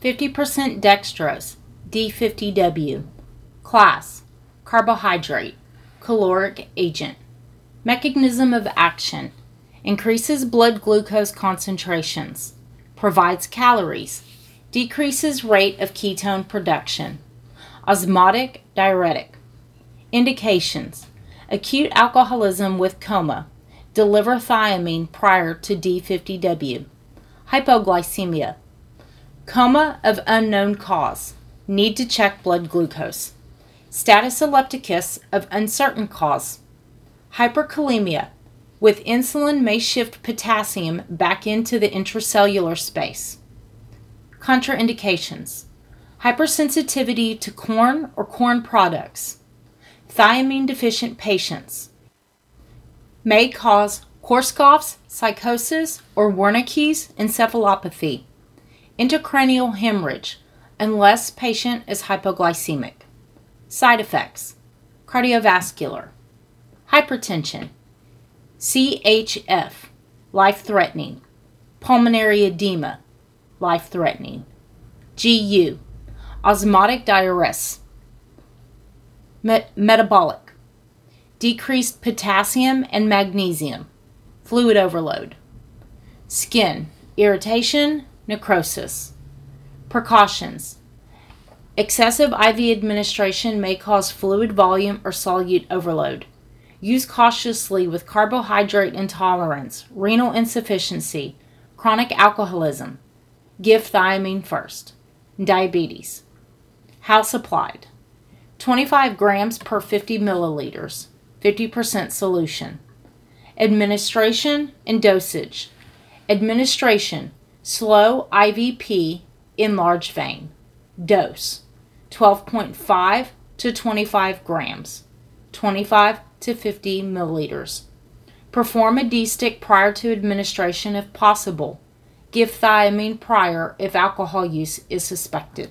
50% dextrose, D50W. Class Carbohydrate, caloric agent. Mechanism of action increases blood glucose concentrations, provides calories, decreases rate of ketone production. Osmotic diuretic. Indications acute alcoholism with coma, deliver thiamine prior to D50W, hypoglycemia, coma of unknown cause, need to check blood glucose, status epilepticus of uncertain cause, hyperkalemia, with insulin may shift potassium back into the intracellular space. Contraindications. Hypersensitivity to corn or corn products, thiamine deficient patients, may cause Korsakoff's, psychosis, or Wernicke's encephalopathy, intracranial hemorrhage, unless patient is hypoglycemic. Side effects cardiovascular, hypertension, CHF, life threatening, pulmonary edema, life threatening, GU, osmotic diuresis, metabolic, decreased potassium and magnesium, fluid overload, skin, irritation, necrosis. Precautions Excessive IV administration may cause fluid volume or solute overload. Use cautiously with carbohydrate intolerance, renal insufficiency, chronic alcoholism. Give thiamine first. Diabetes. House applied 25 grams per 50 milliliters, 50% solution. Administration and dosage. Administration slow IVP in large vein. Dose 12.5 to 25 grams, 25 to 50 milliliters. Perform a D stick prior to administration if possible. Give thiamine prior if alcohol use is suspected.